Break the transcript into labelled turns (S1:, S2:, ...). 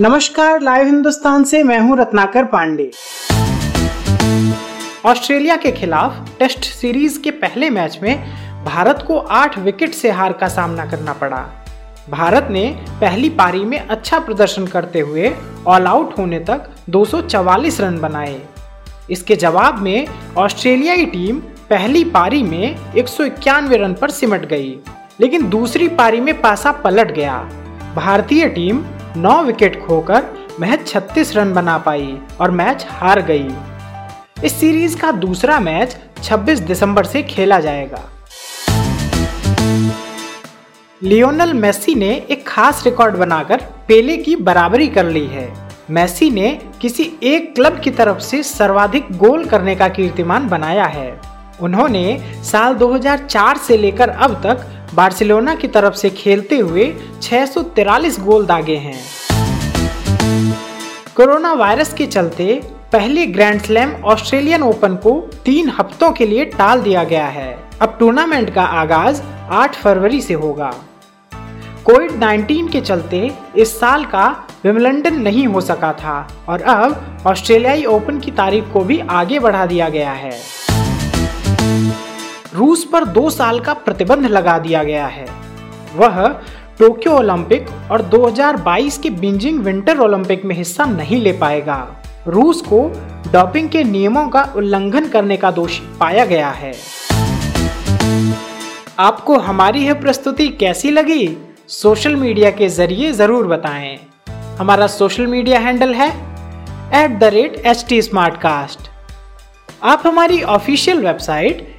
S1: नमस्कार, लाइव हिंदुस्तान से मैं हूँ रत्नाकर पांडे। ऑस्ट्रेलिया के खिलाफ टेस्ट सीरीज़ के पहले मैच में भारत को आठ विकेट से हार का सामना करना पड़ा। भारत ने पहली पारी में अच्छा प्रदर्शन करते हुए ऑल आउट होने तक 244 रन बनाए। इसके जवाब में ऑस्ट्रेलियाई टीम पहली पारी में एक सौ इक्यानवे रन पर सिमट गई, लेकिन दूसरी पारी में पासा पलट गया। भारतीय टीम 9 विकेट खोकर महज 36 रन बना पाई और मैच हार गई। इस सीरीज़ का दूसरा मैच 26 दिसंबर से खेला जाएगा। लियोनल मेसी ने एक खास रिकॉर्ड बनाकर पेले की बराबरी कर ली है। मेसी ने किसी एक क्लब की तरफ़ से सर्वाधिक गोल करने का कीर्तिमान बनाया है। उन्होंने साल 2004 से लेकर अब तक बार्सिलोना की तरफ़ से खेलते हुए छह गोल दागे हैं। कोरोना वायरस के चलते पहले ग्रैंड स्लैम ऑस्ट्रेलियन ओपन को तीन हफ्तों के लिए टाल दिया गया है। अब टूर्नामेंट का आगाज़ 8 फरवरी से होगा। कोविड 19 के चलते इस साल का विमलंडन नहीं हो सका था और अब ऑस्ट्रेलियाई ओपन की तारीख को भी आगे बढ़ा दिया गया है। रूस पर दो साल का प्रतिबंध लगा दिया गया है। वह टोक्यो ओलंपिक और 2022 के बीजिंग विंटर ओलंपिक में हिस्सा नहीं ले पाएगा। रूस को डॉपिंग के नियमों का उल्लंघन करने का दोषी पाया गया है। आपको हमारी यह प्रस्तुति कैसी लगी? सोशल मीडिया के ज़रिए ज़रूर बताएँ। हमारा सोशल मीडिया हैंडल है at the rate H T आप हमारी ऑफिशियल वेबसाइट